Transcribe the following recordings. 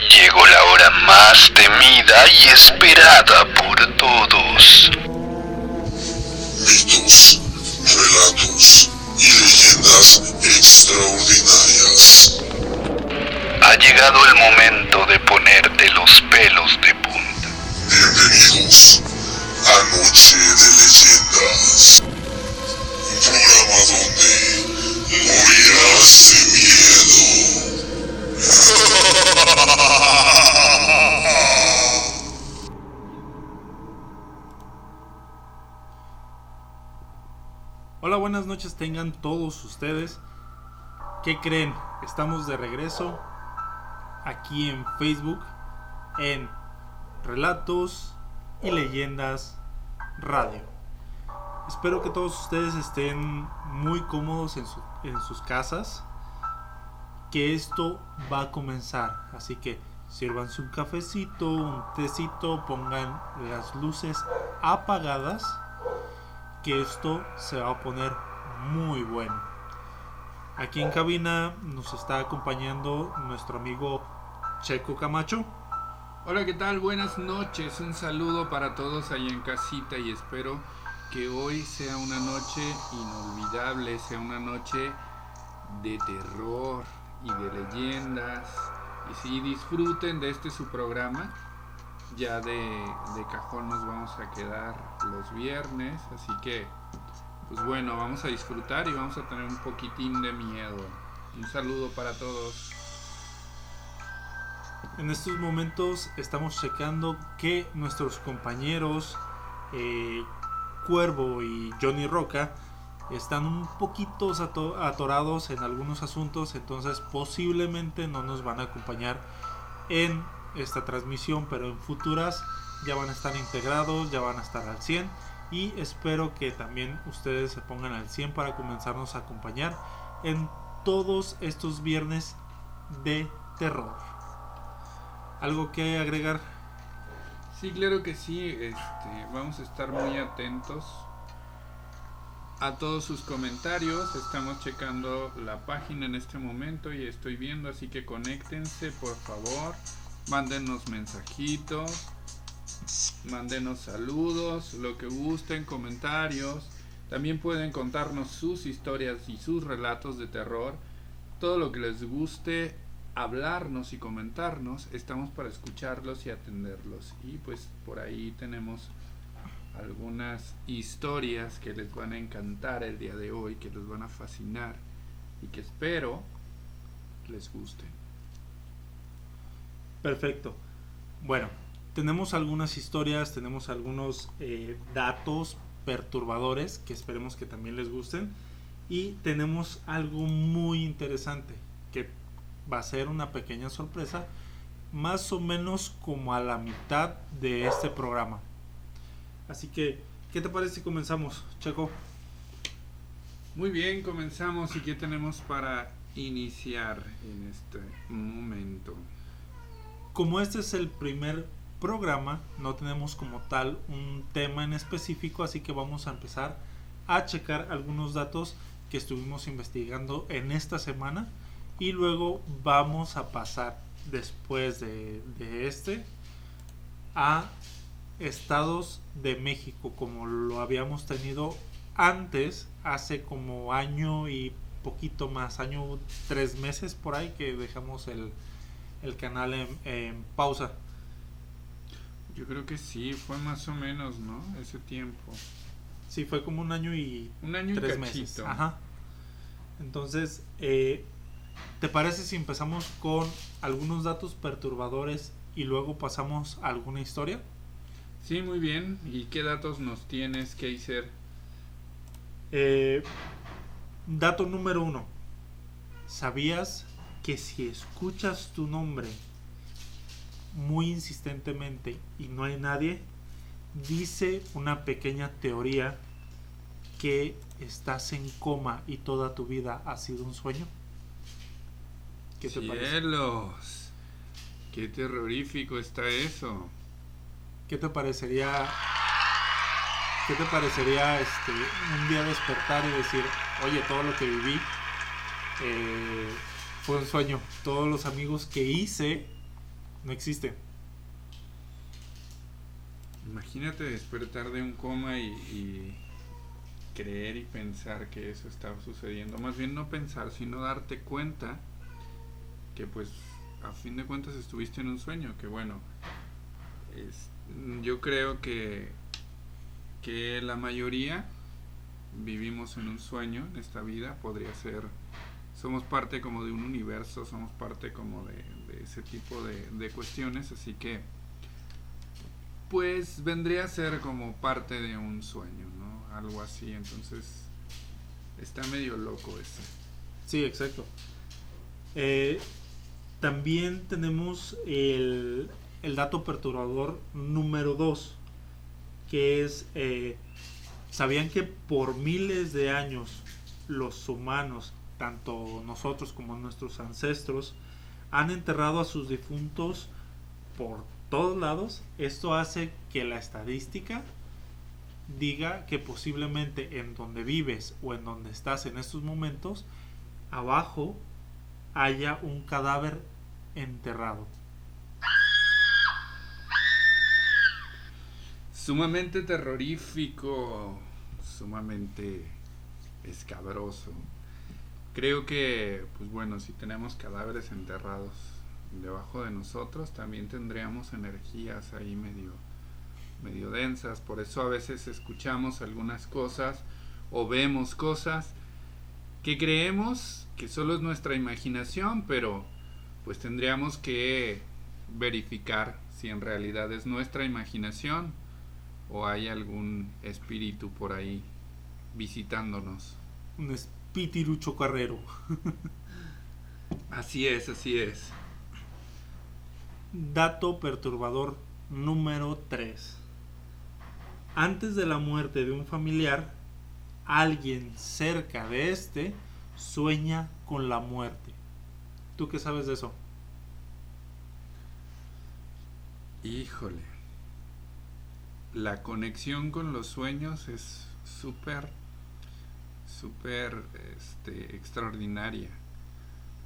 Llegó la hora más temida y esperada por todos. Mitos, relatos y leyendas extraordinarias. Ha llegado el momento de ponerte los pelos de punta. Bienvenidos a Noche de Leyendas. Un programa donde morirás de miedo. Hola, buenas noches tengan todos ustedes. ¿Qué creen? Estamos de regreso aquí en Facebook en Relatos y Leyendas Radio. Espero que todos ustedes estén muy cómodos en, su- en sus casas. Que esto va a comenzar. Así que sírvanse un cafecito, un tecito, pongan las luces apagadas que esto se va a poner muy bueno. Aquí en cabina nos está acompañando nuestro amigo Checo Camacho. Hola, ¿qué tal? Buenas noches. Un saludo para todos ahí en casita y espero que hoy sea una noche inolvidable, sea una noche de terror y de leyendas. Y sí, disfruten de este su programa. Ya de, de cajón nos vamos a quedar los viernes, así que pues bueno, vamos a disfrutar y vamos a tener un poquitín de miedo. Un saludo para todos. En estos momentos estamos checando que nuestros compañeros eh, Cuervo y Johnny Roca están un poquito ato- atorados en algunos asuntos, entonces posiblemente no nos van a acompañar en esta transmisión, pero en futuras ya van a estar integrados, ya van a estar al 100 y espero que también ustedes se pongan al 100 para comenzarnos a acompañar en todos estos viernes de terror. ¿Algo que agregar? Sí, claro que sí. Este, vamos a estar muy atentos a todos sus comentarios. Estamos checando la página en este momento y estoy viendo, así que conéctense, por favor. Mándenos mensajitos, mándenos saludos, lo que gusten, comentarios. También pueden contarnos sus historias y sus relatos de terror. Todo lo que les guste hablarnos y comentarnos, estamos para escucharlos y atenderlos. Y pues por ahí tenemos algunas historias que les van a encantar el día de hoy, que les van a fascinar y que espero les gusten. Perfecto. Bueno, tenemos algunas historias, tenemos algunos eh, datos perturbadores que esperemos que también les gusten. Y tenemos algo muy interesante que va a ser una pequeña sorpresa, más o menos como a la mitad de este programa. Así que, ¿qué te parece si comenzamos, Checo? Muy bien, comenzamos y qué tenemos para iniciar en este momento. Como este es el primer programa, no tenemos como tal un tema en específico, así que vamos a empezar a checar algunos datos que estuvimos investigando en esta semana y luego vamos a pasar después de, de este a estados de México como lo habíamos tenido antes hace como año y poquito más año tres meses por ahí que dejamos el, el canal en, en pausa. Yo creo que sí, fue más o menos, ¿no? Ese tiempo. sí fue como un año y Un año y tres meses. Ajá. Entonces eh, te parece si empezamos con algunos datos perturbadores y luego pasamos a alguna historia Sí, muy bien. ¿Y qué datos nos tienes, Kaiser? Eh, dato número uno. ¿Sabías que si escuchas tu nombre muy insistentemente y no hay nadie, dice una pequeña teoría que estás en coma y toda tu vida ha sido un sueño? ¿Qué te parece? ¡Cielos! ¡Qué terrorífico está eso! ¿Qué te parecería? ¿Qué te parecería este un día despertar y decir, oye, todo lo que viví eh, fue un sueño? Todos los amigos que hice no existe. Imagínate despertar de un coma y, y creer y pensar que eso estaba sucediendo. Más bien no pensar, sino darte cuenta que pues a fin de cuentas estuviste en un sueño. Que bueno, es, yo creo que, que la mayoría vivimos en un sueño en esta vida. Podría ser, somos parte como de un universo, somos parte como de, ese tipo de, de cuestiones. Así que pues vendría a ser como parte de un sueño, ¿no? Algo así, entonces está medio loco eso. Sí, exacto. Eh, también tenemos el, el dato perturbador número 2, que es, eh, ¿sabían que por miles de años los humanos, tanto nosotros como nuestros ancestros, han enterrado a sus difuntos por todos lados, esto hace que la estadística diga que posiblemente en donde vives o en donde estás en estos momentos, abajo haya un cadáver enterrado. Sumamente terrorífico, sumamente escabroso. Creo que, pues bueno, si tenemos cadáveres enterrados debajo de nosotros también tendríamos energías ahí medio medio densas por eso a veces escuchamos algunas cosas o vemos cosas que creemos que solo es nuestra imaginación pero pues tendríamos que verificar si en realidad es nuestra imaginación o hay algún espíritu por ahí visitándonos Un espíritu chocarrero. así es así es Dato perturbador número 3. Antes de la muerte de un familiar, alguien cerca de este sueña con la muerte. ¿Tú qué sabes de eso? Híjole. La conexión con los sueños es súper, súper este, extraordinaria.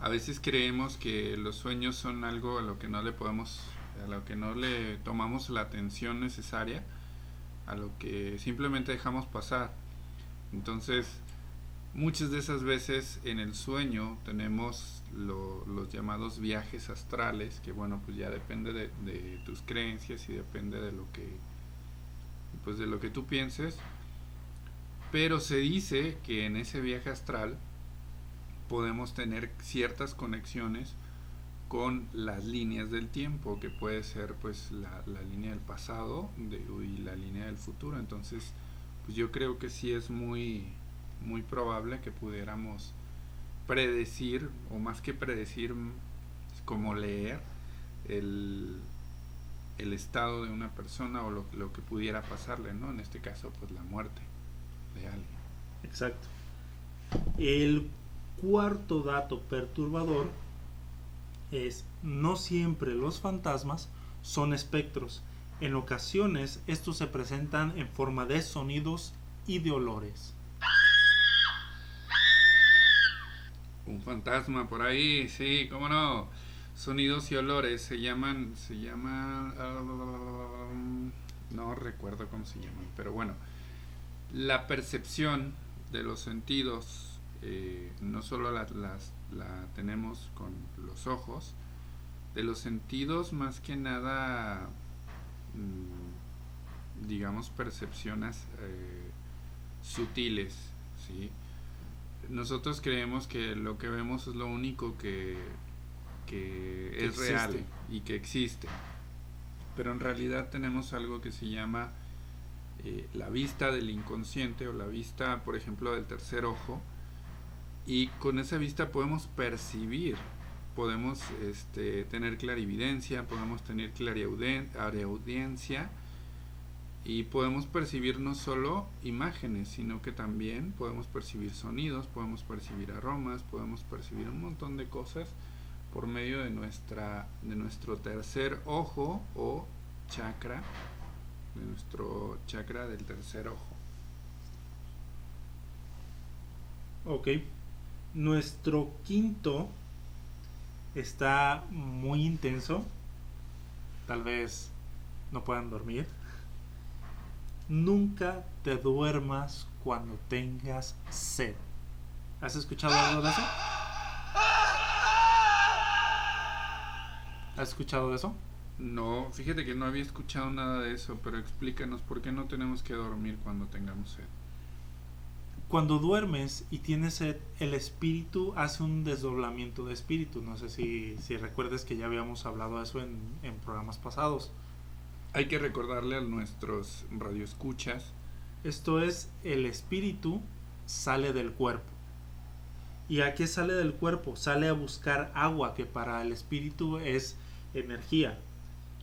A veces creemos que los sueños son algo a lo que no le podemos, a lo que no le tomamos la atención necesaria, a lo que simplemente dejamos pasar. Entonces, muchas de esas veces en el sueño tenemos lo- los llamados viajes astrales, que bueno, pues ya depende de, de tus creencias y depende de lo que, pues de lo que tú pienses. Pero se dice que en ese viaje astral podemos tener ciertas conexiones con las líneas del tiempo, que puede ser pues la, línea del pasado y la línea del futuro. Entonces, pues yo creo que sí es muy, muy probable que pudiéramos predecir, o más que predecir, como leer el, el estado de una persona o lo, lo que pudiera pasarle, ¿no? En este caso, pues la muerte de alguien. Exacto. El cuarto dato perturbador es no siempre los fantasmas son espectros. En ocasiones estos se presentan en forma de sonidos y de olores. Un fantasma por ahí, sí, cómo no. Sonidos y olores se llaman, se llama, ah, no recuerdo cómo se llaman, pero bueno, la percepción de los sentidos eh, no solo la, las- la tenemos con los ojos, de los sentidos más que nada, mm, digamos, percepciones eh, sutiles, ¿sí? nosotros creemos que lo que vemos es lo único que, que Que es real y que existe. Pero en realidad tenemos algo que se llama eh, la vista del inconsciente o la vista, por ejemplo, del tercer ojo. Y con esa vista podemos percibir, podemos este, tener clarividencia, podemos tener clariaudiencia y podemos percibir no solo imágenes, sino que también podemos percibir sonidos, podemos percibir aromas, podemos percibir un montón de cosas por medio de nuestra de nuestro tercer ojo o chakra, de nuestro chakra del tercer ojo. Ok. Nuestro quinto está muy intenso tal vez no puedan dormir. Nunca te duermas cuando tengas sed. ¿Has escuchado algo de eso? ¿Has escuchado eso? No, fíjate que no había escuchado nada de eso, pero explícanos por qué no tenemos que dormir cuando tengamos sed. Cuando duermes y tienes sed, el espíritu hace un desdoblamiento de espíritu. No sé si, si recuerdes que ya habíamos hablado de eso en, en programas pasados. Hay que recordarle a nuestros radioescuchas. Esto es, el espíritu sale del cuerpo. ¿Y a qué sale del cuerpo? Sale a buscar agua, que para el espíritu es energía.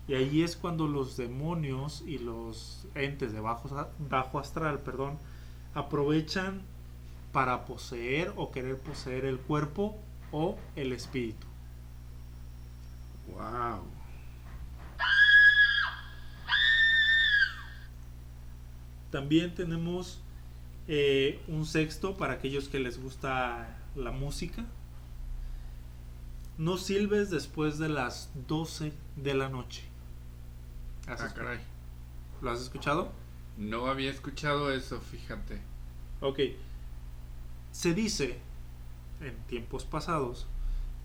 Y ahí es cuando los demonios y los entes de bajo, bajo astral, perdón, aprovechan para poseer o querer poseer el cuerpo o el espíritu. Wow. También tenemos eh, un sexto para aquellos que les gusta la música. No silbes después de las 12 de la noche. ¿Has Ah, caray. ¿Lo has escuchado? No había escuchado eso, fíjate. Ok. Se dice, en tiempos pasados,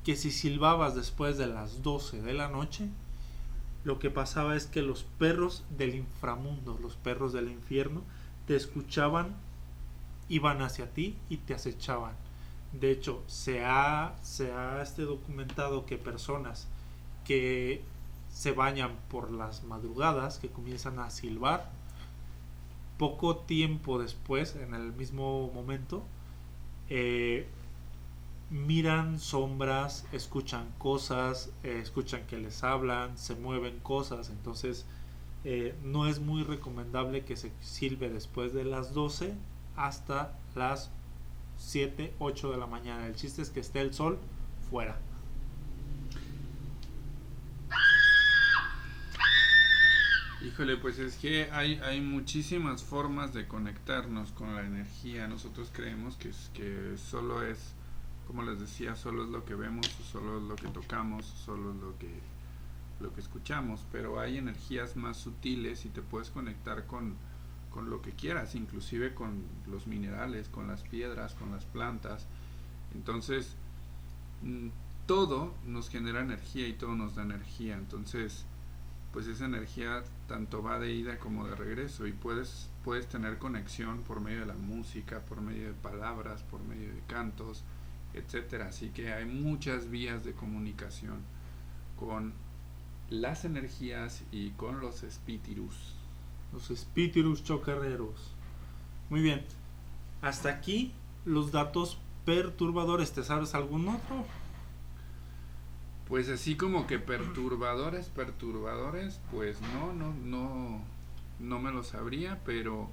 que si silbabas después de las 12 de la noche, lo que pasaba es que los perros del inframundo, los perros del infierno, te escuchaban, iban hacia ti y te acechaban. De hecho, se ha, se ha este documentado que personas que se bañan por las madrugadas, que comienzan a silbar, poco tiempo después, en el mismo momento, eh, miran sombras, escuchan cosas, eh, escuchan que les hablan, se mueven cosas, entonces eh, no es muy recomendable que se silbe después de las 12 hasta las 7, 8 de la mañana. El chiste es que esté el sol fuera. Híjole, pues es que hay, hay muchísimas formas de conectarnos con la energía. Nosotros creemos que, es, que solo es, como les decía, solo es lo que vemos, solo es lo que tocamos, solo es lo que, lo que escuchamos. Pero hay energías más sutiles y te puedes conectar con, con lo que quieras, inclusive con los minerales, con las piedras, con las plantas. Entonces, mm, todo nos genera energía y todo nos da energía. Entonces, pues esa energía tanto va de ida como de regreso y puedes puedes tener conexión por medio de la música, por medio de palabras, por medio de cantos, etcétera. Así que hay muchas vías de comunicación con las energías y con los espíritus. Los espíritus chocarreros. Muy bien. Hasta aquí los datos perturbadores. ¿Te sabes algún otro? Pues así como que perturbadores, perturbadores, pues no, no, no, no me lo sabría, pero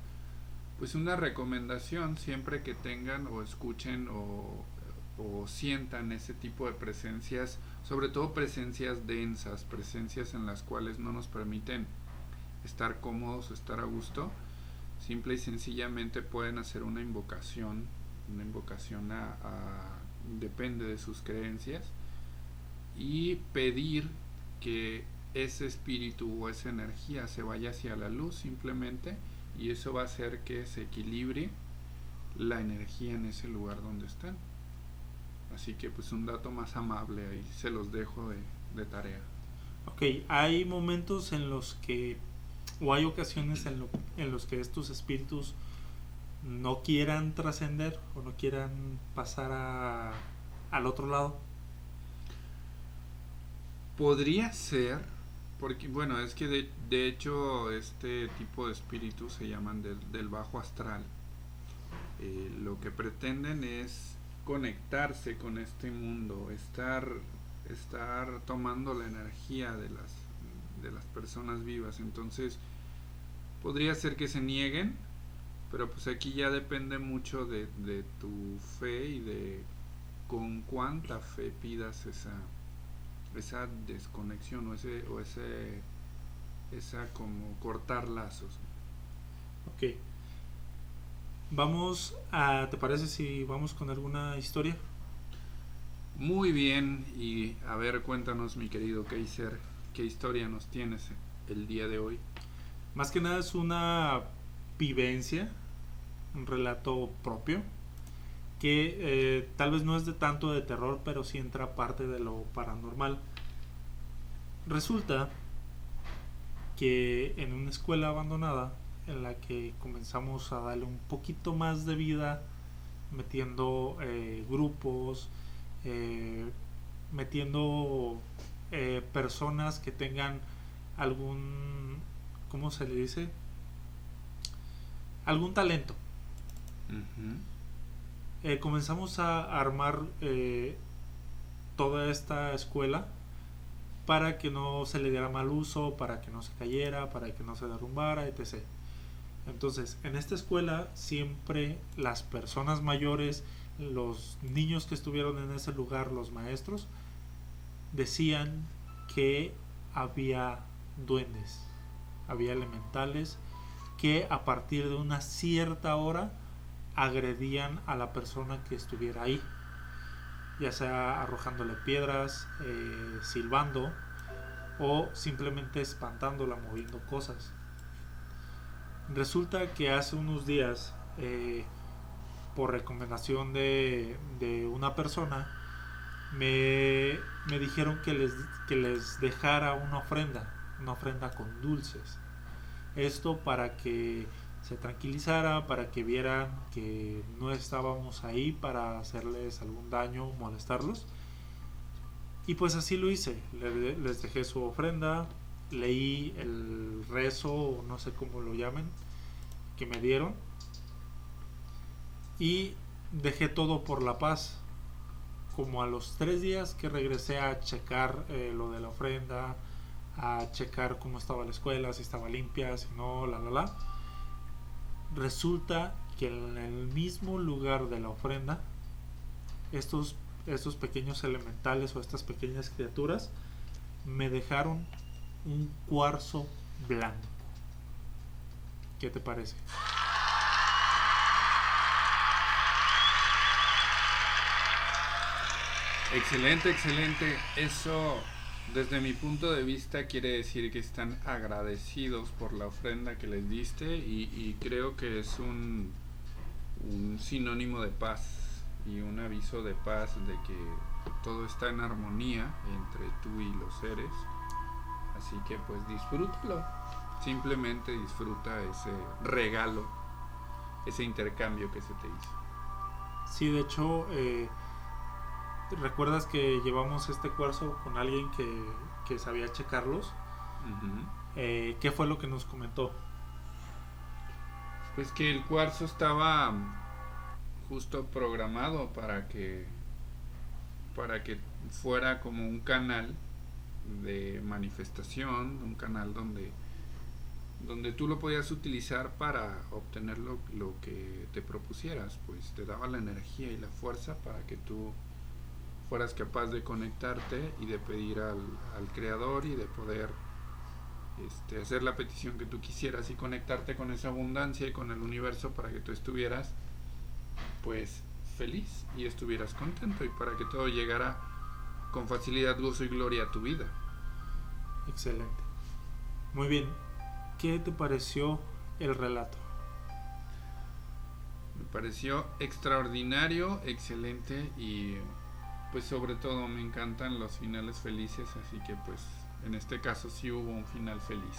pues una recomendación siempre que tengan o escuchen o, o sientan ese tipo de presencias, sobre todo presencias densas, presencias en las cuales no nos permiten estar cómodos estar a gusto, simple y sencillamente pueden hacer una invocación, una invocación a, a depende de sus creencias y pedir que ese espíritu o esa energía se vaya hacia la luz simplemente y eso va a hacer que se equilibre la energía en ese lugar donde están. Así que pues un dato más amable ahí se los dejo de, de tarea. Ok, hay momentos en los que, o hay ocasiones en, lo- en los que estos espíritus no quieran trascender o no quieran pasar a, al otro lado. Podría ser, porque bueno, es que de, hecho este tipo de espíritus se llaman del, del bajo astral. Eh, lo que pretenden es conectarse con este mundo, estar, estar tomando la energía de las, de las personas vivas. Entonces, podría ser que se nieguen, pero pues aquí ya depende mucho de, de tu fe y de con cuánta fe pidas esa, esa desconexión o ese o ese esa como cortar lazos Ok. Vamos a, ¿te parece si vamos con alguna historia? muy bien y a ver cuéntanos mi querido Kaiser ¿Qué historia nos tienes el día de hoy? Más que nada es una vivencia, un relato propio, que eh, tal vez no es de tanto de terror, pero sí entra parte de lo paranormal. Resulta que en una escuela abandonada, en la que comenzamos a darle un poquito más de vida, metiendo eh, grupos, eh, metiendo eh, personas que tengan algún, ¿cómo se le dice? Algún talento. Ujú. comenzamos a armar toda esta escuela para que no se le diera mal uso, para que no se cayera, para que no se derrumbara, etc. Entonces, en esta escuela siempre las personas mayores, los niños que estuvieron en ese lugar, los maestros, decían que había duendes, había elementales que a partir de una cierta hora agredían a la persona que estuviera ahí, ya sea arrojándole piedras, eh, silbando o simplemente espantándola, moviendo cosas. Resulta que hace unos días, eh, por recomendación de, de una persona, me, me dijeron que les, que les dejara una ofrenda, una ofrenda con dulces. Esto para que se tranquilizara, para que vieran que no estábamos ahí para hacerles algún daño molestarlos. Y pues así lo hice. Le- Les dejé su ofrenda, leí el rezo, no sé cómo lo llamen, que me dieron. Y dejé todo por la paz. Como a los tres días que regresé a checar eh, lo de la ofrenda, a checar cómo estaba la escuela, si estaba limpia, si no, la la la. Resulta que en el mismo lugar de la ofrenda, estos, estos pequeños elementales o estas pequeñas criaturas me dejaron un cuarzo blanco. ¿Qué te parece? Excelente, excelente. Eso, desde mi punto de vista, quiere decir que están agradecidos por la ofrenda que les diste y, creo que es un, un sinónimo de paz y un aviso de paz de que todo está en armonía entre tú y los seres. Así que pues disfrútalo. Simplemente disfruta ese regalo, ese intercambio que se te hizo. Sí, de hecho, eh, ¿recuerdas que llevamos este cuarzo con alguien que, que sabía checarlos? Eh, ¿Qué fue lo que nos comentó? Pues que el cuarzo estaba justo programado para que para que fuera como un canal de manifestación, un canal donde donde tú lo podías utilizar para obtener lo, lo que te propusieras, pues te daba la energía y la fuerza para que tú fueras capaz de conectarte y de pedir al, al creador y de poder este, hacer la petición que tú quisieras y conectarte con esa abundancia y con el universo para que tú estuvieras pues feliz y estuvieras contento y para que todo llegara con facilidad, gozo y gloria a tu vida. Excelente. Muy bien. ¿Qué te pareció el relato? Me pareció extraordinario, excelente y pues sobre todo me encantan los finales felices, así que pues en este caso sí hubo un final feliz.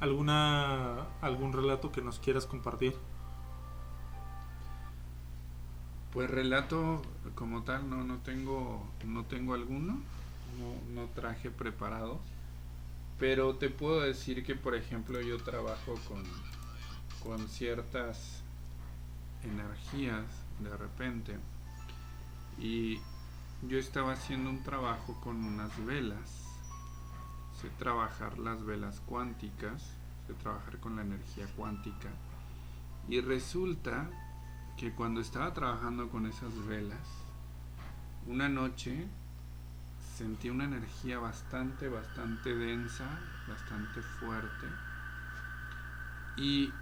¿Alguna, ¿Algún relato que nos quieras compartir? Pues relato como tal no, no tengo no tengo alguno, no, no traje preparado, pero te puedo decir que por ejemplo yo trabajo con, con ciertas energías de repente y yo estaba haciendo un trabajo con unas velas, sé trabajar las velas cuánticas, sé trabajar con la energía cuántica y resulta que cuando estaba trabajando con esas velas, una noche sentí una energía bastante, bastante densa, bastante fuerte. Y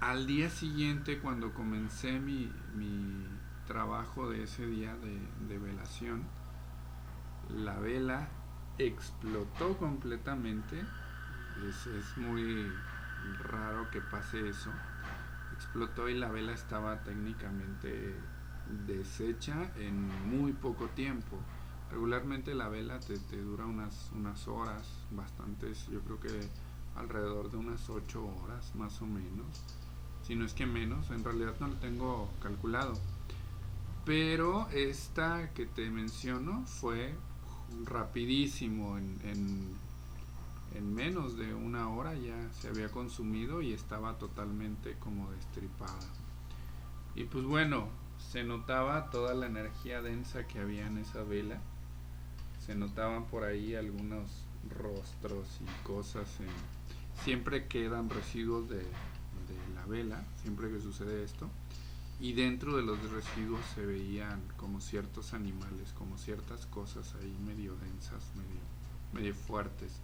al día siguiente, cuando comencé mi, mi trabajo de ese día de, velación, la vela explotó completamente. Es, muy raro que pase eso. Explotó y la vela estaba técnicamente deshecha en muy poco tiempo. Regularmente la vela te, te dura unas, unas horas, bastantes, yo creo que alrededor de unas 8 horas más o menos. Si no es que menos, en realidad no lo tengo calculado. Pero esta que te menciono fue rapidísimo, en, en, en menos de una hora ya se había consumido y estaba totalmente como destripada. Y pues bueno, se notaba toda la energía densa que había en esa vela. Se notaban por ahí algunos rostros y cosas. En... Siempre quedan residuos de, de la vela, siempre que sucede esto. Y dentro de los residuos se veían como ciertos animales, como ciertas cosas ahí medio densas, medio, medio fuertes.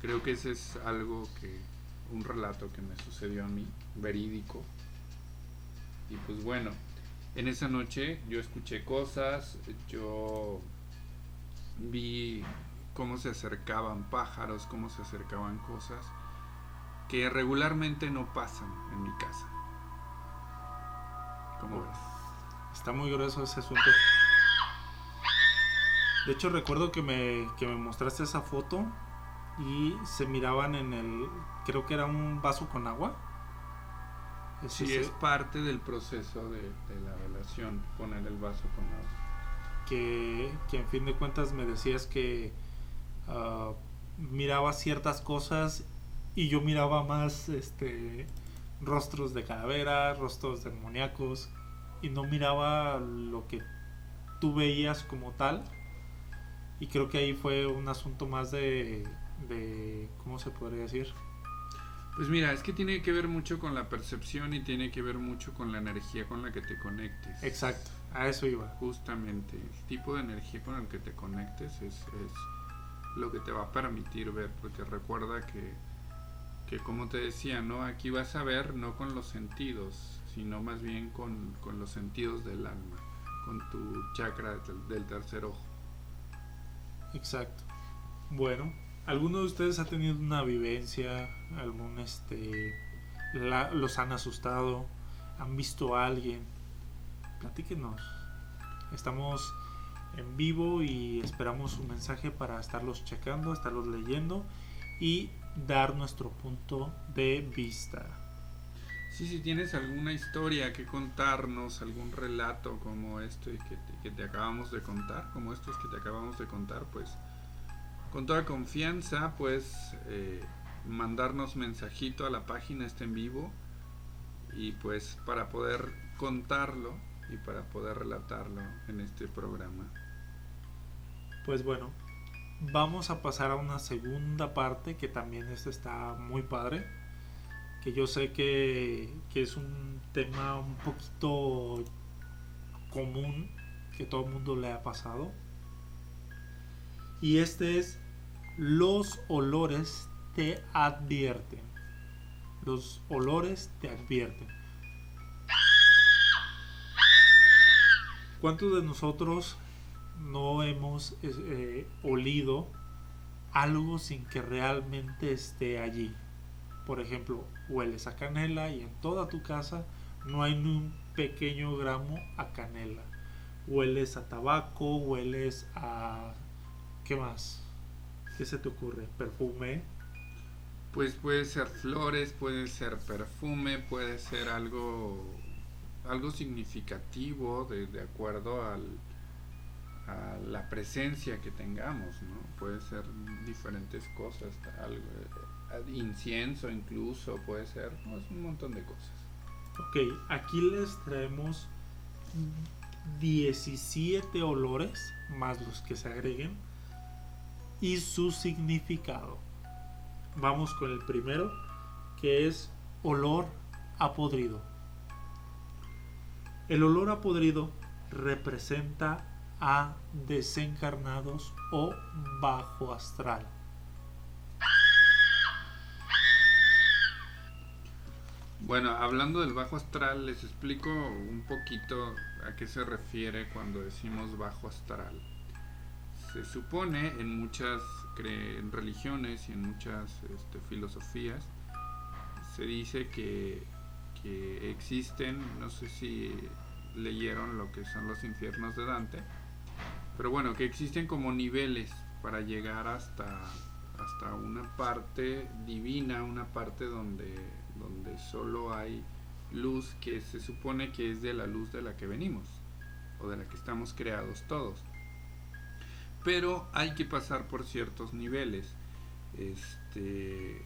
Creo que ese es algo que, un relato que me sucedió a mí, verídico. Y pues bueno, en esa noche yo escuché cosas, yo vi cómo se acercaban pájaros, cómo se acercaban cosas que regularmente no pasan en mi casa. ¿Cómo ves? Está muy grueso ese asunto. De hecho, recuerdo que me, que me mostraste esa foto y se miraban en el. Creo que era un vaso con agua. Sí, Ese- es parte del proceso de, de la relación, poner el vaso con agua. que, que en fin de cuentas me decías que ah, miraba ciertas cosas y yo miraba más este rostros de calavera, rostros demoníacos y no miraba lo que tú veías como tal y creo que ahí fue un asunto más de, de ¿cómo se podría decir? Pues mira, es que tiene que ver mucho con la percepción y tiene que ver mucho con la energía con la que te conectes. Exacto, a eso iba. Justamente, el tipo de energía con el que te conectes es, es lo que te va a permitir ver, porque recuerda que, que como te decía, ¿no? Aquí vas a ver no con los sentidos, sino más bien con, con los sentidos del alma, con tu chakra del, tercer ojo. Exacto. Bueno, ¿alguno de ustedes ha tenido una vivencia? ¿Algún este los han asustado? ¿Han visto a alguien? Platíquenos. Estamos en vivo y esperamos su mensaje para estarlos checando, estarlos leyendo y dar nuestro punto de vista. Sí, si tienes alguna historia que contarnos, algún relato como que te, que te acabamos de contar, como estos que te acabamos de contar, pues con toda confianza, pues eh, mandarnos mensajito a la página este en vivo y pues para poder contarlo y para poder relatarlo en este programa. Pues bueno, vamos a pasar a una segunda parte que también esta está muy padre. Que yo sé que, que es un tema un poquito común que todo el mundo le ha pasado. Y este es los olores te advierten. Los olores te advierten. ¿Cuántos de nosotros no hemos eh, olido algo sin que realmente esté allí? Por ejemplo, hueles a canela y en toda tu casa no hay ni un pequeño gramo a canela. Hueles a tabaco, hueles a... ¿Qué más? ¿Qué se te ocurre? ¿Perfume? Pues puede ser flores, puede ser perfume, puede ser algo algo significativo de, de acuerdo al, a la presencia que tengamos. Puede ser diferentes cosas, algo, eh, incienso incluso, puede ser un montón de cosas. Ok, aquí les traemos 17 olores, más los que se agreguen, y su significado. Vamos con el primero, que es olor a podrido. El olor a podrido representa a desencarnados o bajo astral. Bueno, hablando del bajo astral, les explico un poquito a qué se refiere cuando decimos bajo astral. se supone en muchas en religiones y en muchas este, filosofías se dice que, que existen, no sé si leyeron lo que son los infiernos de Dante, pero bueno, que existen como niveles para llegar hasta, hasta una parte divina, una parte donde, donde solo hay luz que se supone que es de la luz de la que venimos o de la que estamos creados todos. Pero hay que pasar por ciertos niveles. Este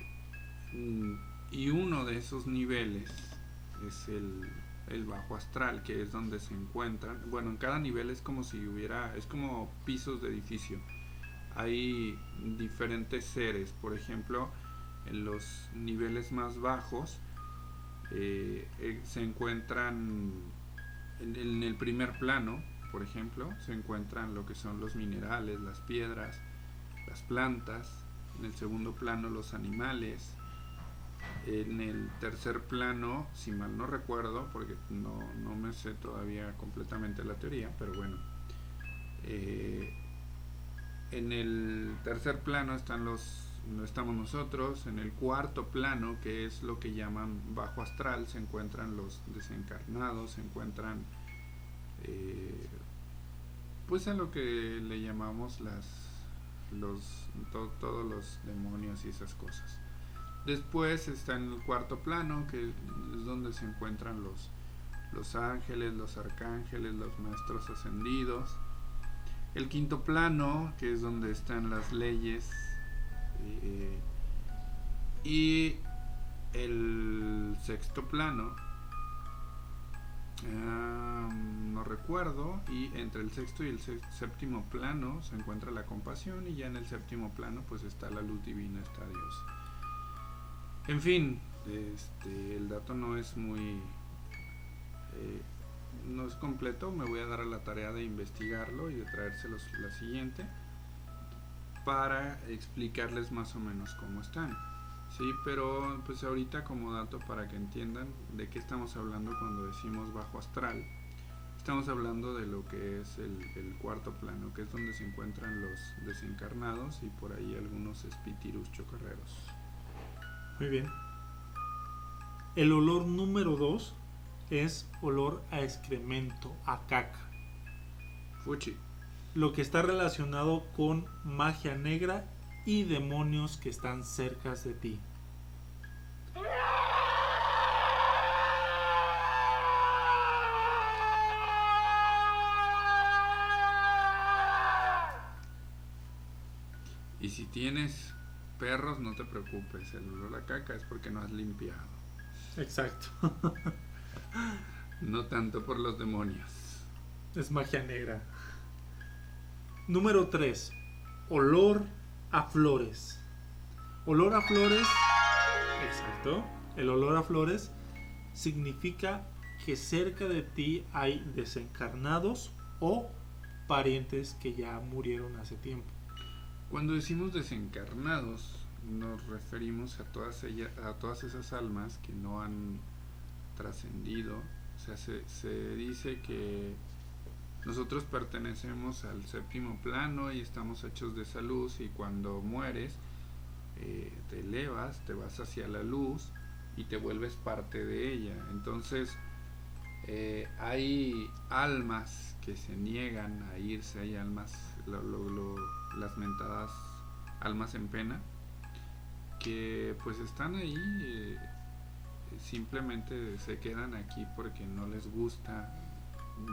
mm, y uno de esos niveles es el, el bajo astral, que es donde se encuentran. Bueno, en cada nivel es como si hubiera, es como pisos de edificio. Hay diferentes seres, por ejemplo, en los niveles más bajos eh, eh, se encuentran en, en el primer plano, por ejemplo, se encuentran lo que son los minerales, las piedras, las plantas, en el segundo plano los animales, en el tercer plano, si mal no recuerdo, porque no, no me sé todavía completamente la teoría, pero bueno, eh, en el tercer plano están los no estamos nosotros, en el cuarto plano, que es lo que llaman bajo astral, se encuentran los desencarnados, se encuentran eh, pues a lo que le llamamos las los to- todos los demonios y esas cosas. Después está en el cuarto plano, que es donde se encuentran los, los ángeles, los arcángeles, los maestros ascendidos. El quinto plano, que es donde están las leyes. eh, y el sexto plano, ah, no recuerdo, y entre el sexto y el sé- séptimo plano se encuentra la compasión y ya en el séptimo plano pues está la luz divina, está Dios. En fin, este, el dato no es muy... eh, no es completo, me voy a dar a la tarea de investigarlo y de traérselos la siguiente para explicarles más o menos cómo están. Sí, pero pues ahorita como dato para que entiendan de qué estamos hablando cuando decimos bajo astral, estamos hablando de lo que es el, el cuarto plano, que es donde se encuentran los desencarnados y por ahí algunos espíritus chocarreros. Muy bien. El olor número 2 es olor a excremento, a caca. Fuchi. Lo que está relacionado con magia negra y demonios que están cerca de ti. Y si tienes perros, no te preocupes, el olor a caca es porque no has limpiado. Exacto. No tanto por los demonios. Es magia negra. Número 3. Olor a flores. Olor a flores. Exacto. El olor a flores significa que cerca de ti hay desencarnados o parientes que ya murieron hace tiempo. Cuando decimos desencarnados, nos referimos a todas, ellas, a todas esas almas que no han trascendido. O sea, se, dice que nosotros pertenecemos al séptimo plano y estamos hechos de esa luz y cuando mueres eh, te elevas, te vas hacia la luz y te vuelves parte de ella. Entonces eh, hay almas que se niegan a irse, hay almas, lo- lo- lo- las mentadas almas en pena, que pues están ahí, eh, simplemente se quedan aquí porque no les gusta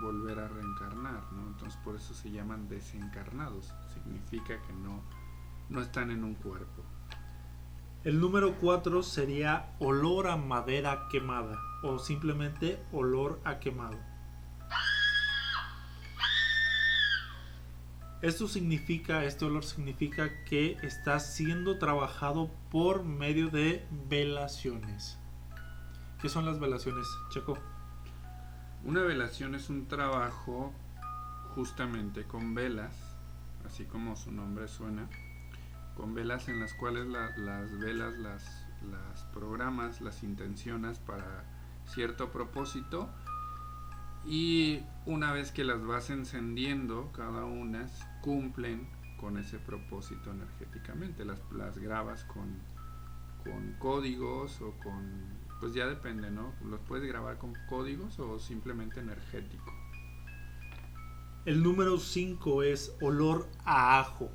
volver a reencarnar, ¿no? Entonces por eso se llaman desencarnados, significa que no, no están en un cuerpo. El número 4 sería olor a madera quemada o simplemente olor a quemado. Esto significa, este olor significa que está siendo trabajado por medio de velaciones. ¿Qué son las velaciones, Checo? Una velación es un trabajo justamente con velas, así como su nombre suena, con velas en las cuales la- las velas las, las programas, las intencionas para cierto propósito y una vez que las vas encendiendo, cada una cumplen con ese propósito energéticamente. Las, las grabas con, con códigos o con, pues ya depende, ¿no? Los puedes grabar con códigos o simplemente energético. El número 5 es olor a ajo.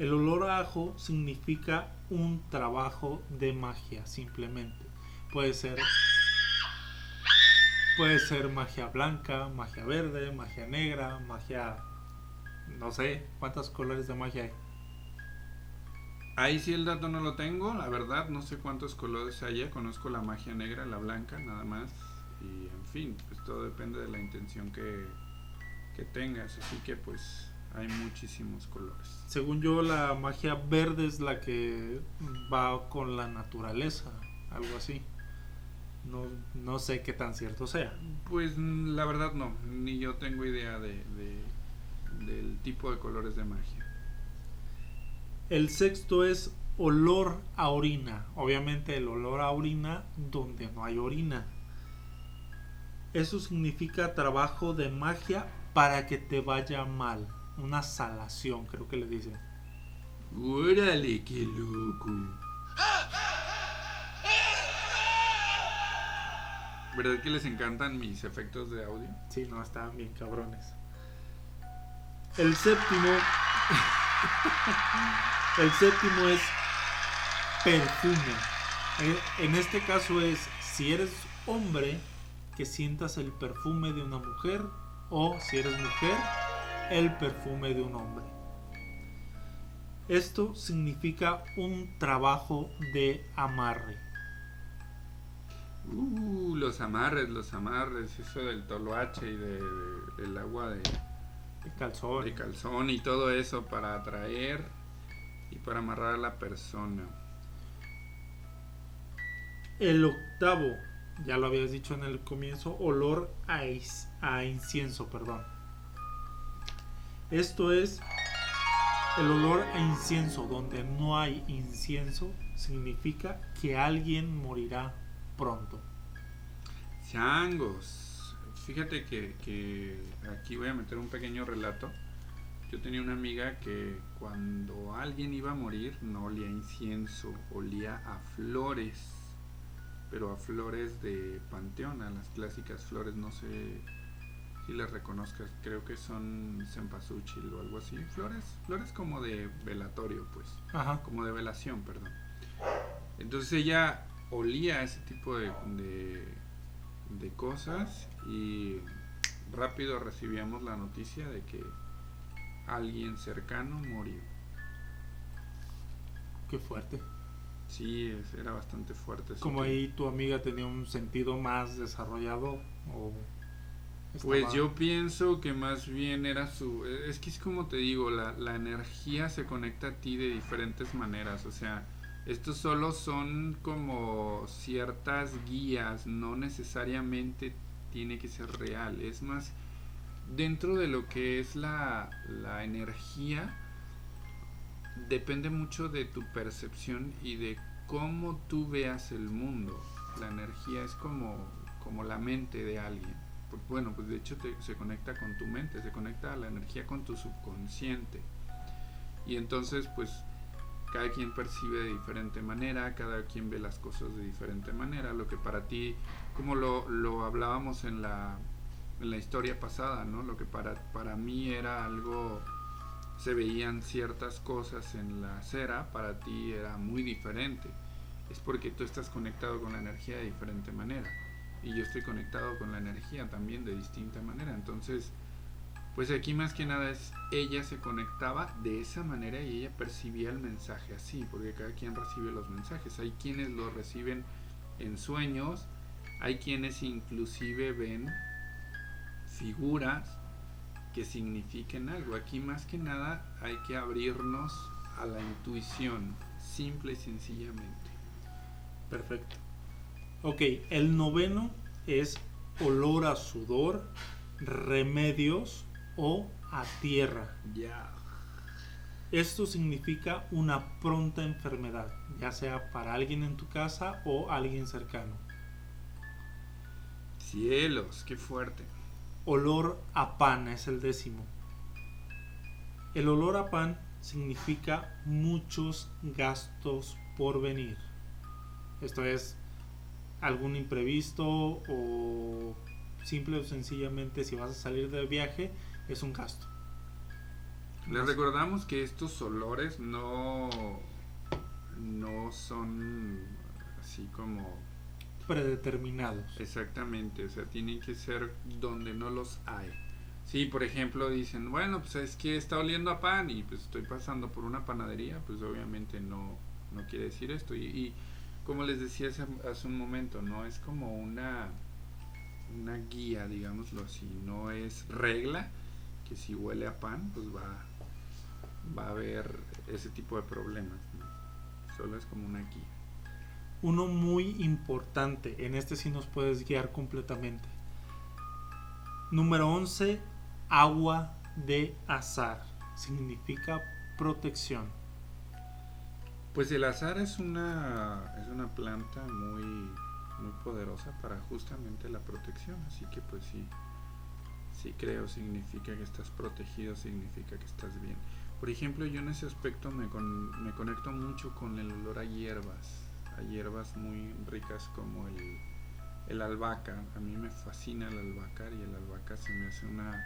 El olor a ajo significa un trabajo de magia, simplemente. Puede ser puede ser magia blanca, magia verde, magia negra, magia no sé, ¿cuántos colores de magia hay? Ahí sí el dato no lo tengo, la verdad, no sé cuántos colores haya, conozco la magia negra, la blanca, nada más. Y en fin, pues todo depende de la intención que, que tengas, así que pues hay muchísimos colores. Según yo, la magia verde es la que va con la naturaleza, algo así. No, no sé qué tan cierto sea. Pues la verdad no, ni yo tengo idea de, de- del tipo de colores de magia. El sexto es olor a orina. Obviamente el olor a orina donde no hay orina. Eso significa trabajo de magia para que te vaya mal. Una salación, creo que le dicen. ¡Órale, qué loco! ¿Verdad que les encantan mis efectos de audio? Sí, no, estaban bien cabrones. El séptimo. el séptimo es perfume. Eh, En este caso es si eres hombre que sientas el perfume de una mujer o si eres mujer el perfume de un hombre. Esto significa un trabajo de amarre. Uh, los amarres, los amarres, eso del toloache y de, del agua de, calzón. de calzón y todo eso para atraer y para amarrar a la persona. El octavo, ya lo habías dicho en el comienzo, olor a, is- a incienso, perdón. Esto es el olor a incienso. Donde no hay incienso, significa que alguien morirá pronto. Changos. Fíjate que, que aquí voy a meter un pequeño relato. Yo tenía una amiga que cuando alguien iba a morir no olía a incienso, olía a flores. Pero a flores de panteón, a las clásicas flores, no sé si las reconozcas, creo que son cempasúchil o algo así. Flores, flores como de velatorio, pues Ajá. como de velación, perdón. Entonces ella olía ese tipo de, de, de cosas y rápido recibíamos la noticia de que alguien cercano murió. Qué fuerte. Sí, es- era bastante fuerte. Como que- ahí tu amiga tenía un sentido más desarrollado o Pues estaba- yo pienso que más bien era su... Es que es como te digo, la, la energía se conecta a ti de diferentes maneras. O sea, estos solo son como ciertas guías, no necesariamente tiene que ser real. Es más, dentro de lo que es la, la energía, depende mucho de tu percepción y de cómo tú veas el mundo. La energía es como, como la mente de alguien. Bueno, pues de hecho te- se conecta con tu mente, se conecta la energía con tu subconsciente. Y entonces, pues, cada quien percibe de diferente manera, cada quien ve las cosas de diferente manera. Lo que para ti, como lo, lo hablábamos en la, en la historia pasada, ¿no? Lo que para, para mí era algo, se veían ciertas cosas en la acera, para ti era muy diferente. Es porque tú estás conectado con la energía de diferente manera y yo estoy conectado con la energía también de distinta manera. Entonces, pues aquí más que nada es ella se conectaba de esa manera y ella percibía el mensaje así, porque cada quien recibe los mensajes. Hay quienes los reciben en sueños, hay quienes inclusive ven figuras que signifiquen algo. Aquí más que nada hay que abrirnos a la intuición, simple y sencillamente. Perfecto. Ok, el noveno es olor a sudor, remedios o a tierra. Ya. Esto significa una pronta enfermedad, ya sea para alguien en tu casa o alguien cercano. Cielos, qué fuerte. Olor a pan es el décimo. El olor a pan significa muchos gastos por venir. Esto es algún imprevisto o simple o sencillamente si vas a salir de viaje es un gasto. Les recordamos que estos olores no, no son así como predeterminados. Exactamente, o sea, tienen que ser donde no los hay. Sí, por ejemplo, dicen, bueno, pues es que está oliendo a pan y pues estoy pasando por una panadería, pues obviamente no, no quiere decir esto. Y, y como les decía hace, hace, un momento, no es como una, una guía, digámoslo así, no es regla que si huele a pan, pues va, va a haber ese tipo de problemas. ¿no? Solo es como una guía. Uno muy importante, en este sí nos puedes guiar completamente. Número 11, agua de azar. Significa protección. Pues el azar es una, es una planta muy, muy poderosa para justamente la protección. Así que pues sí, sí creo, significa que estás protegido, significa que estás bien. Por ejemplo, yo en ese aspecto me, con, me conecto mucho con el olor a hierbas, a hierbas muy ricas como el, el albahaca. A mí me fascina el albahaca y el albahaca se me hace una,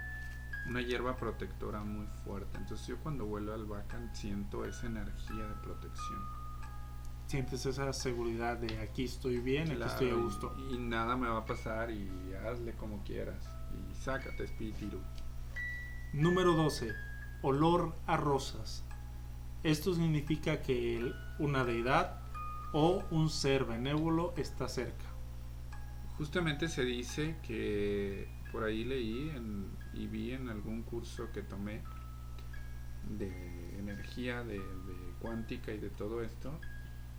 una hierba protectora muy fuerte. Entonces yo cuando huelo albahaca siento esa energía de protección. Sientes esa seguridad de aquí estoy bien, Claro, aquí estoy a gusto. Y, y nada me va a pasar y hazle como quieras. Y sácate espíritu. Número 12. Olor a rosas. Esto significa que una deidad o un ser benévolo está cerca. Justamente se dice que por ahí leí en- y vi en algún curso que tomé de energía, de, de cuántica y de todo esto,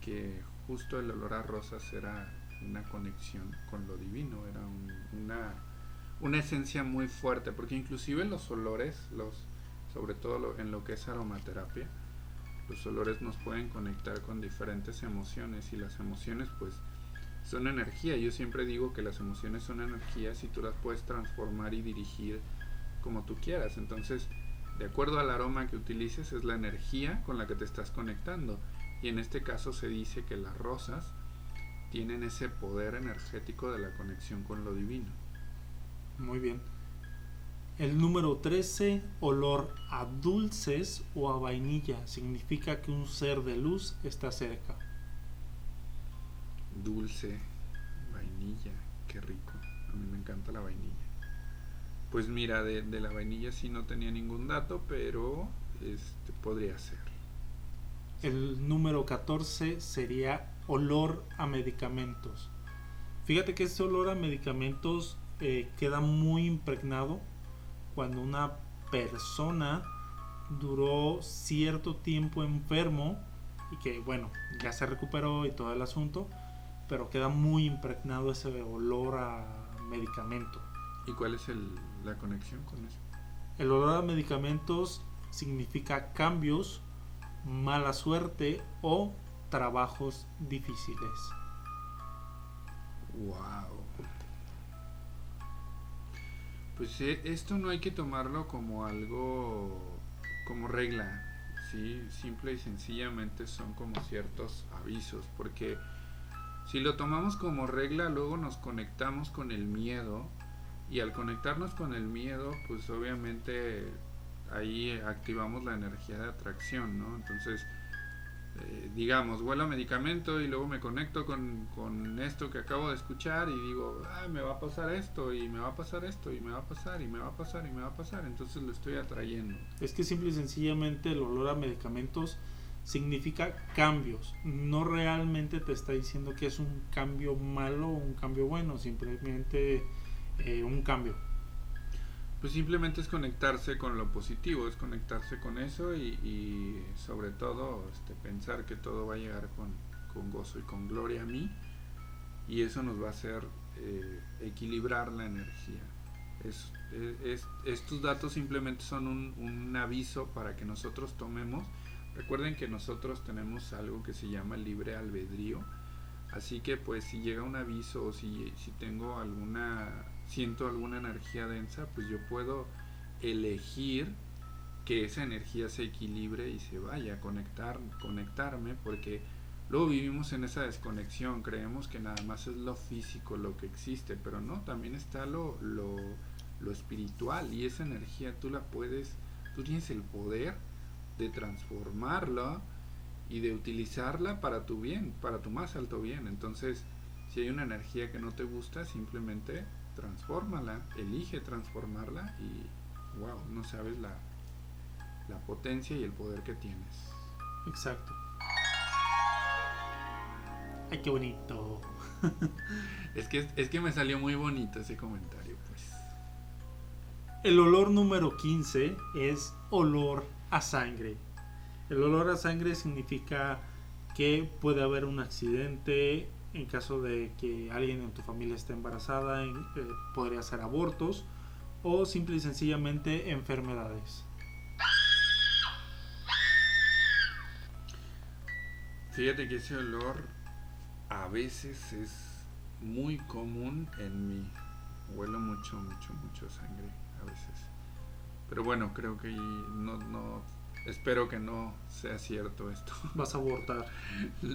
que justo el olor a rosas era una conexión con lo divino, era un- una, una esencia muy fuerte, porque inclusive los olores, los, sobre todo lo- en lo que es aromaterapia, los olores nos pueden conectar con diferentes emociones y las emociones pues son energía. Yo siempre digo que las emociones son energías y tú las puedes transformar y dirigir como tú quieras. Entonces, de acuerdo al aroma que utilices, es la energía con la que te estás conectando. Y en este caso se dice que las rosas tienen ese poder energético de la conexión con lo divino. Muy bien. El número 13, olor a dulces o a vainilla. Significa que un ser de luz está cerca. Dulce, vainilla, qué rico. A mí me encanta la vainilla. Pues mira, de, de la vainilla sí no tenía ningún dato, pero este podría ser. El número 14 sería olor a medicamentos. Fíjate que este olor a medicamentos eh, queda muy impregnado cuando una persona duró cierto tiempo enfermo y que bueno, ya se recuperó y todo el asunto, pero queda muy impregnado ese olor a medicamento. ¿Y cuál es el, la conexión con eso? El olor a medicamentos significa cambios, mala suerte o trabajos difíciles. Wow. Pues eh, esto no hay que tomarlo como algo, como regla, ¿sí? Simple y sencillamente son como ciertos avisos, porque si lo tomamos como regla, luego nos conectamos con el miedo, y al conectarnos con el miedo, pues obviamente ahí activamos la energía de atracción, ¿no? Entonces, eh, digamos, huelo a medicamento y luego me conecto con, con esto que acabo de escuchar y digo, ah, me va a pasar esto y me va a pasar esto y me va a pasar y me va a pasar y me va a pasar, entonces lo estoy atrayendo. Es que simple y sencillamente el olor a medicamentos significa cambios. No realmente te está diciendo que es un cambio malo o un cambio bueno, simplemente eh, un cambio. Pues simplemente es conectarse con lo positivo, es conectarse con eso y, y sobre todo este, pensar que todo va a llegar con, con gozo y con gloria a mí y eso nos va a hacer eh, equilibrar la energía. Es- estos datos simplemente son un, un aviso para que nosotros tomemos. Recuerden que nosotros tenemos algo que se llama libre albedrío. Así que pues si llega un aviso o si, si tengo alguna, siento alguna energía densa, pues yo puedo elegir que esa energía se equilibre y se vaya conectar, conectarme, porque luego vivimos en esa desconexión, creemos que nada más es lo físico lo que existe, pero no, también está lo, lo, lo espiritual y esa energía tú la puedes, tú tienes el poder de transformarla y de utilizarla para tu bien, para tu más alto bien. Entonces, si hay una energía que no te gusta, simplemente transfórmala, elige transformarla y wow, no sabes la, la potencia y el poder que tienes. Exacto. Ay, qué bonito. Es que, es que me salió muy bonito ese comentario, pues. El olor número 15 es olor a sangre. El olor a sangre significa que puede haber un accidente en caso de que alguien en tu familia esté embarazada, eh, podría ser abortos o simple y sencillamente enfermedades. Fíjate que ese olor a veces es muy común en mí. Huelo mucho, mucho, mucho sangre a veces. Pero bueno, creo que no, no, espero que no sea cierto esto. Vas a abortar.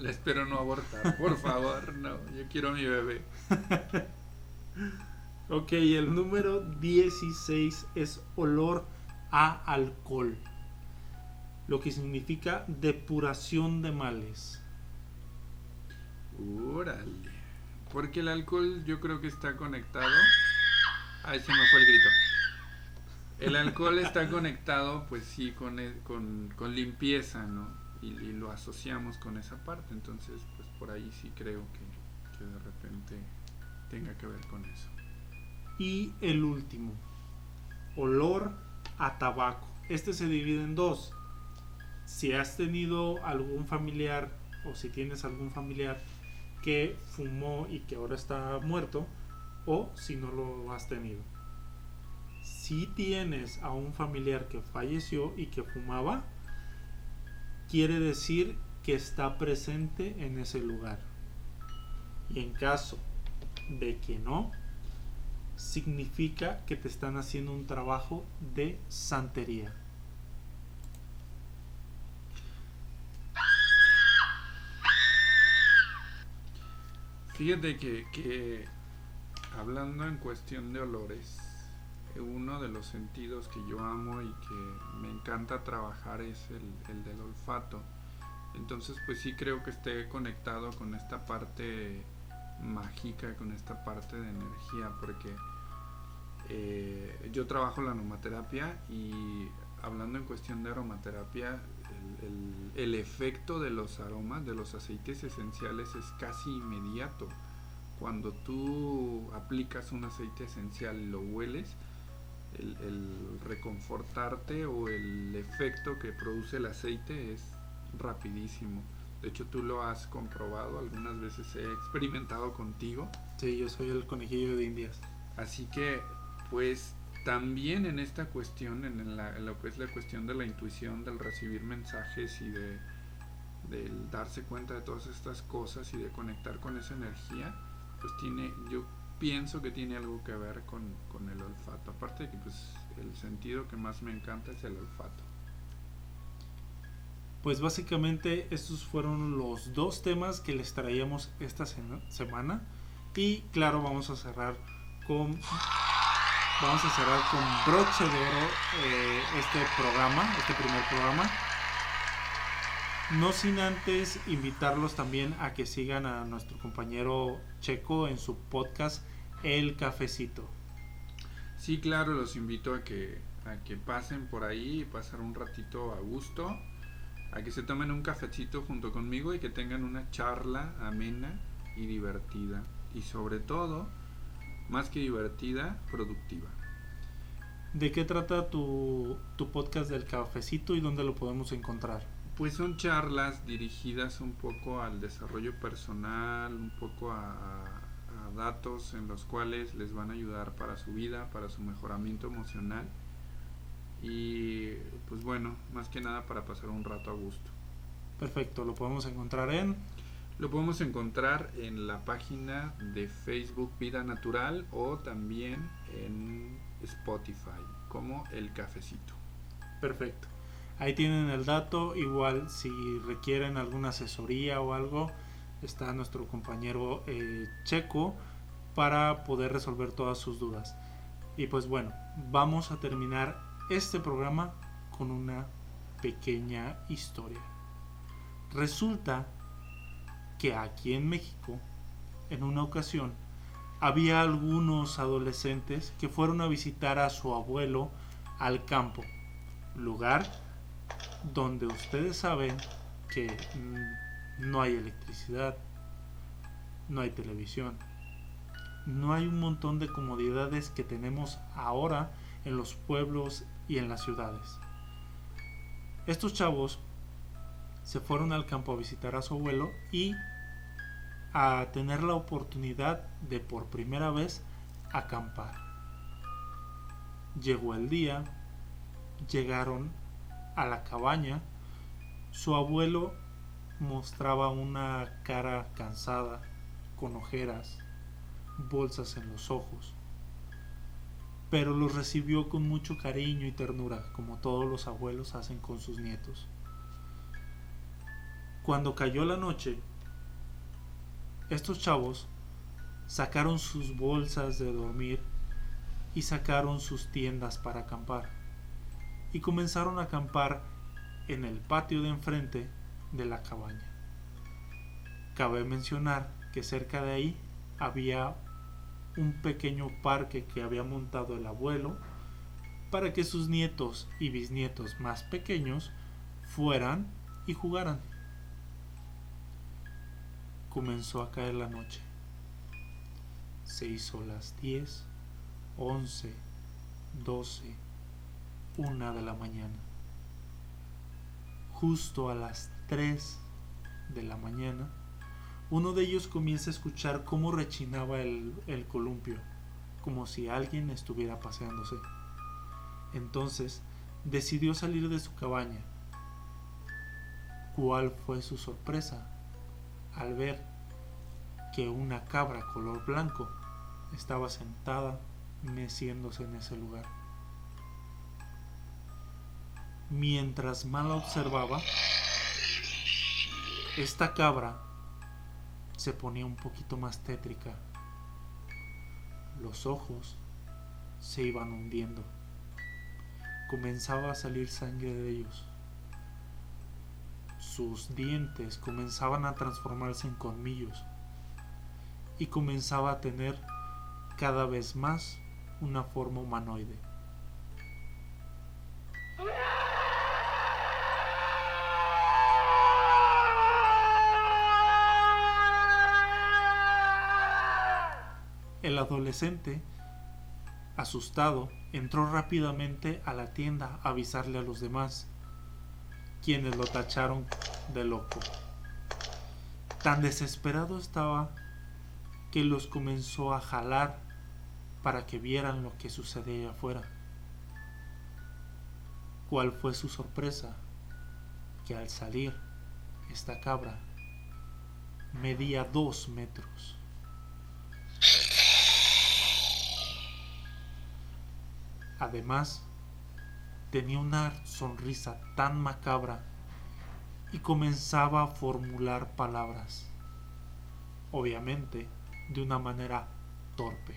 espero no abortar, por favor, no, yo quiero a mi bebé. Ok, el número 16 es olor a alcohol. Lo que significa depuración de males. Órale. Porque el alcohol yo creo que está conectado. Ay, se me fue el grito. El alcohol está conectado, pues sí, con, e- con, con limpieza, ¿no? Y, y lo asociamos con esa parte. Entonces, pues por ahí sí creo que, que de repente tenga que ver con eso. Y el último, olor a tabaco. Este se divide en dos. Si has tenido algún familiar o si tienes algún familiar que fumó y que ahora está muerto, o si no lo has tenido. Si tienes a un familiar que falleció y que fumaba, quiere decir que está presente en ese lugar. Y en caso de que no, significa que te están haciendo un trabajo de santería. Fíjate que, hablando en cuestión de olores, uno de los sentidos que yo amo y que me encanta trabajar es el, el del olfato. Entonces pues sí creo que esté conectado con esta parte mágica, con esta parte de energía, porque eh, yo trabajo la aromaterapia y hablando en cuestión de aromaterapia, el, el- el efecto de los aromas, de los aceites esenciales es casi inmediato. Cuando tú aplicas un aceite esencial y lo hueles, el, el reconfortarte o el efecto que produce el aceite es rapidísimo. De hecho, tú lo has comprobado, algunas veces he experimentado contigo. Sí, yo soy el conejillo de indias. Así que, pues también en esta cuestión, en, la- en lo que es la cuestión de la intuición, del recibir mensajes y de del darse cuenta de todas estas cosas y de conectar con esa energía, pues tiene, yo pienso que tiene algo que ver con, con el olfato. Aparte de que pues el sentido que más me encanta es el olfato. Pues básicamente estos fueron los dos temas que les traíamos esta semana. Y claro, vamos a cerrar con vamos a cerrar con broche de oro eh, este programa, este primer programa. No sin antes invitarlos también a que sigan a nuestro compañero Checo en su podcast El Cafecito. Sí, claro, los invito a que, a que pasen por ahí y pasar un ratito a gusto, a que se tomen un cafecito junto conmigo y que tengan una charla amena y divertida. Y sobre todo, más que divertida, productiva. ¿De qué trata tu, tu podcast del cafecito y dónde lo podemos encontrar? Pues son charlas dirigidas un poco al desarrollo personal, un poco a, a- datos en los cuales les van a ayudar para su vida, para su mejoramiento emocional y pues bueno, más que nada para pasar un rato a gusto. Perfecto, lo podemos encontrar en Lo podemos encontrar en la página de Facebook Vida Natural o también en Spotify como El Cafecito. Perfecto. Ahí tienen el dato. Igual si requieren alguna asesoría o algo, está nuestro compañero eh, Checo para poder resolver todas sus dudas. Y pues bueno, vamos a terminar este programa con una pequeña historia. Resulta que aquí en México, en una ocasión, había algunos adolescentes que fueron a visitar a su abuelo al campo, lugar donde ustedes saben que mm, no hay electricidad, no hay televisión, no hay un montón de comodidades que tenemos ahora en los pueblos y en las ciudades. Estos chavos se fueron al campo a visitar a su abuelo y a tener la oportunidad de por primera vez acampar. Llegó el día, llegaron a la cabaña, su abuelo mostraba una cara cansada, con ojeras, bolsas en los ojos, pero los recibió con mucho cariño y ternura, como todos los abuelos hacen con sus nietos. Cuando cayó la noche, estos chavos sacaron sus bolsas de dormir y sacaron sus tiendas para acampar y comenzaron a acampar en el patio de enfrente de la cabaña. Cabe mencionar que cerca de ahí había un pequeño parque que había montado el abuelo para que sus nietos y bisnietos más pequeños fueran y jugaran. Comenzó a caer la noche. Se hizo las 10, 11, 12, 1 de la mañana. Justo a las 3 de la mañana, uno de ellos comienza a escuchar cómo rechinaba el, el columpio, como si alguien estuviera paseándose. Entonces decidió salir de su cabaña. ¿Cuál fue su sorpresa al ver que una cabra color blanco estaba sentada meciéndose en ese lugar? Mientras mal observaba, esta cabra se ponía un poquito más tétrica. Los ojos se iban hundiendo. Comenzaba a salir sangre de ellos. Sus dientes comenzaban a transformarse en colmillos y comenzaba a tener cada vez más una forma humanoide. El adolescente, asustado, entró rápidamente a la tienda a avisarle a los demás, quienes lo tacharon de loco. Tan desesperado estaba que los comenzó a jalar para que vieran lo que sucedía afuera. ¿Cuál fue su sorpresa? Que al salir, esta cabra medía dos metros. Además, tenía una sonrisa tan macabra y comenzaba a formular palabras, obviamente de una manera torpe.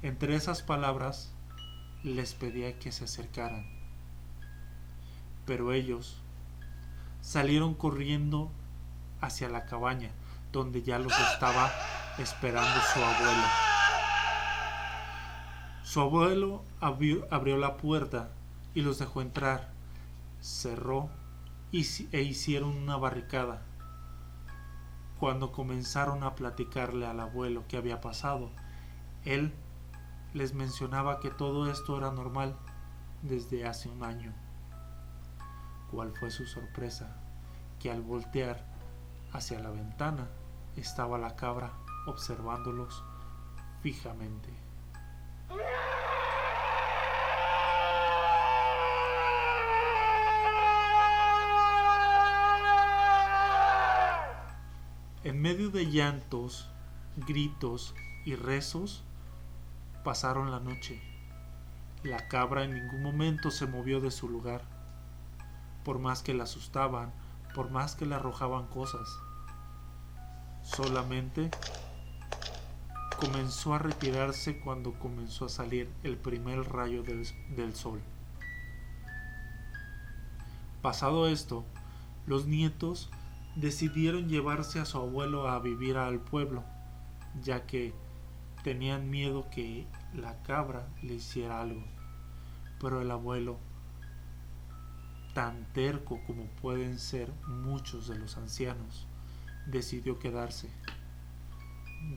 Entre esas palabras les pedía que se acercaran, pero ellos salieron corriendo hacia la cabaña donde ya los estaba esperando su abuelo. Su abuelo abrió, la puerta y los dejó entrar, cerró e hicieron una barricada. Cuando comenzaron a platicarle al abuelo qué había pasado, él les mencionaba que todo esto era normal desde hace un año. ¿Cuál fue su sorpresa? Que al voltear hacia la ventana estaba la cabra observándolos fijamente. En medio de llantos, gritos y rezos, pasaron la noche. La cabra en ningún momento se movió de su lugar, por más que la asustaban, por más que le arrojaban cosas. Solamente comenzó a retirarse cuando comenzó a salir el primer rayo del, del sol. Pasado esto, los nietos decidieron llevarse a su abuelo a vivir al pueblo, ya que tenían miedo que la cabra le hiciera algo. Pero el abuelo, tan terco como pueden ser muchos de los ancianos, decidió quedarse.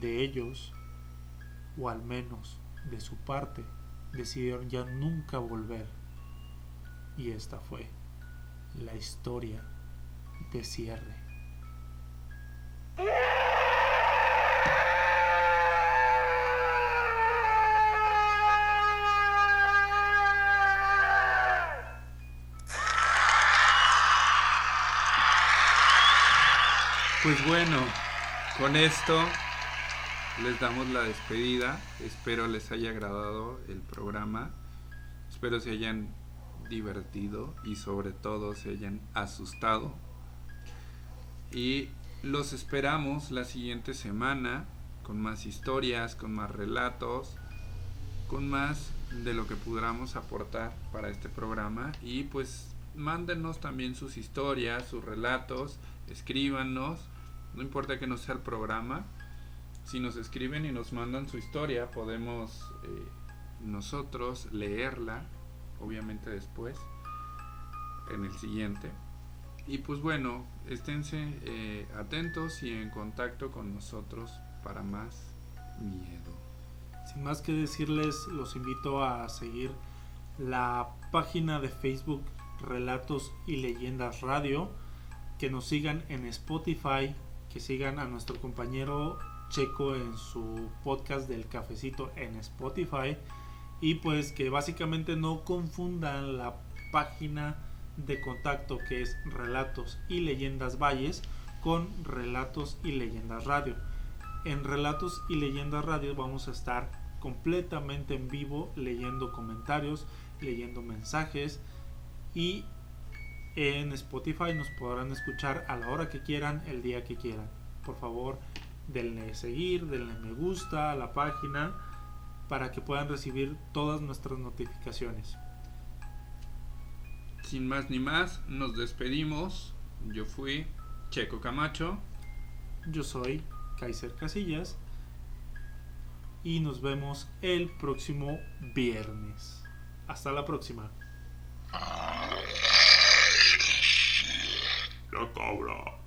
De ellos, o al menos de su parte, decidieron ya nunca volver. Y esta fue la historia de cierre. Pues bueno, con esto les damos la despedida. Espero les haya agradado el programa. Espero se hayan divertido y sobre todo se hayan asustado. Y los esperamos la siguiente semana con más historias, con más relatos, con más de lo que podamos aportar para este programa. Y pues mándenos también sus historias, sus relatos, escríbanos no importa que no sea el programa, si nos escriben y nos mandan su historia, podemos eh, nosotros leerla, obviamente después, en el siguiente. Y pues bueno, esténse eh, atentos y en contacto con nosotros para más miedo. Sin más que decirles, los invito a seguir la página de Facebook Relatos y Leyendas Radio, que nos sigan en Spotify, que sigan a nuestro compañero Checo en su podcast del cafecito en Spotify y pues que básicamente no confundan la página de contacto que es Relatos y Leyendas Valles con Relatos y Leyendas Radio. En Relatos y Leyendas Radio vamos a estar completamente en vivo leyendo comentarios, leyendo mensajes y en Spotify nos podrán escuchar a la hora que quieran, el día que quieran. Por favor, denle seguir, denle me gusta a la página para que puedan recibir todas nuestras notificaciones. Sin más ni más, nos despedimos. Yo fui Checo Camacho. Yo soy Kaiser Casillas. Y nos vemos el próximo viernes. Hasta la próxima. La cabra.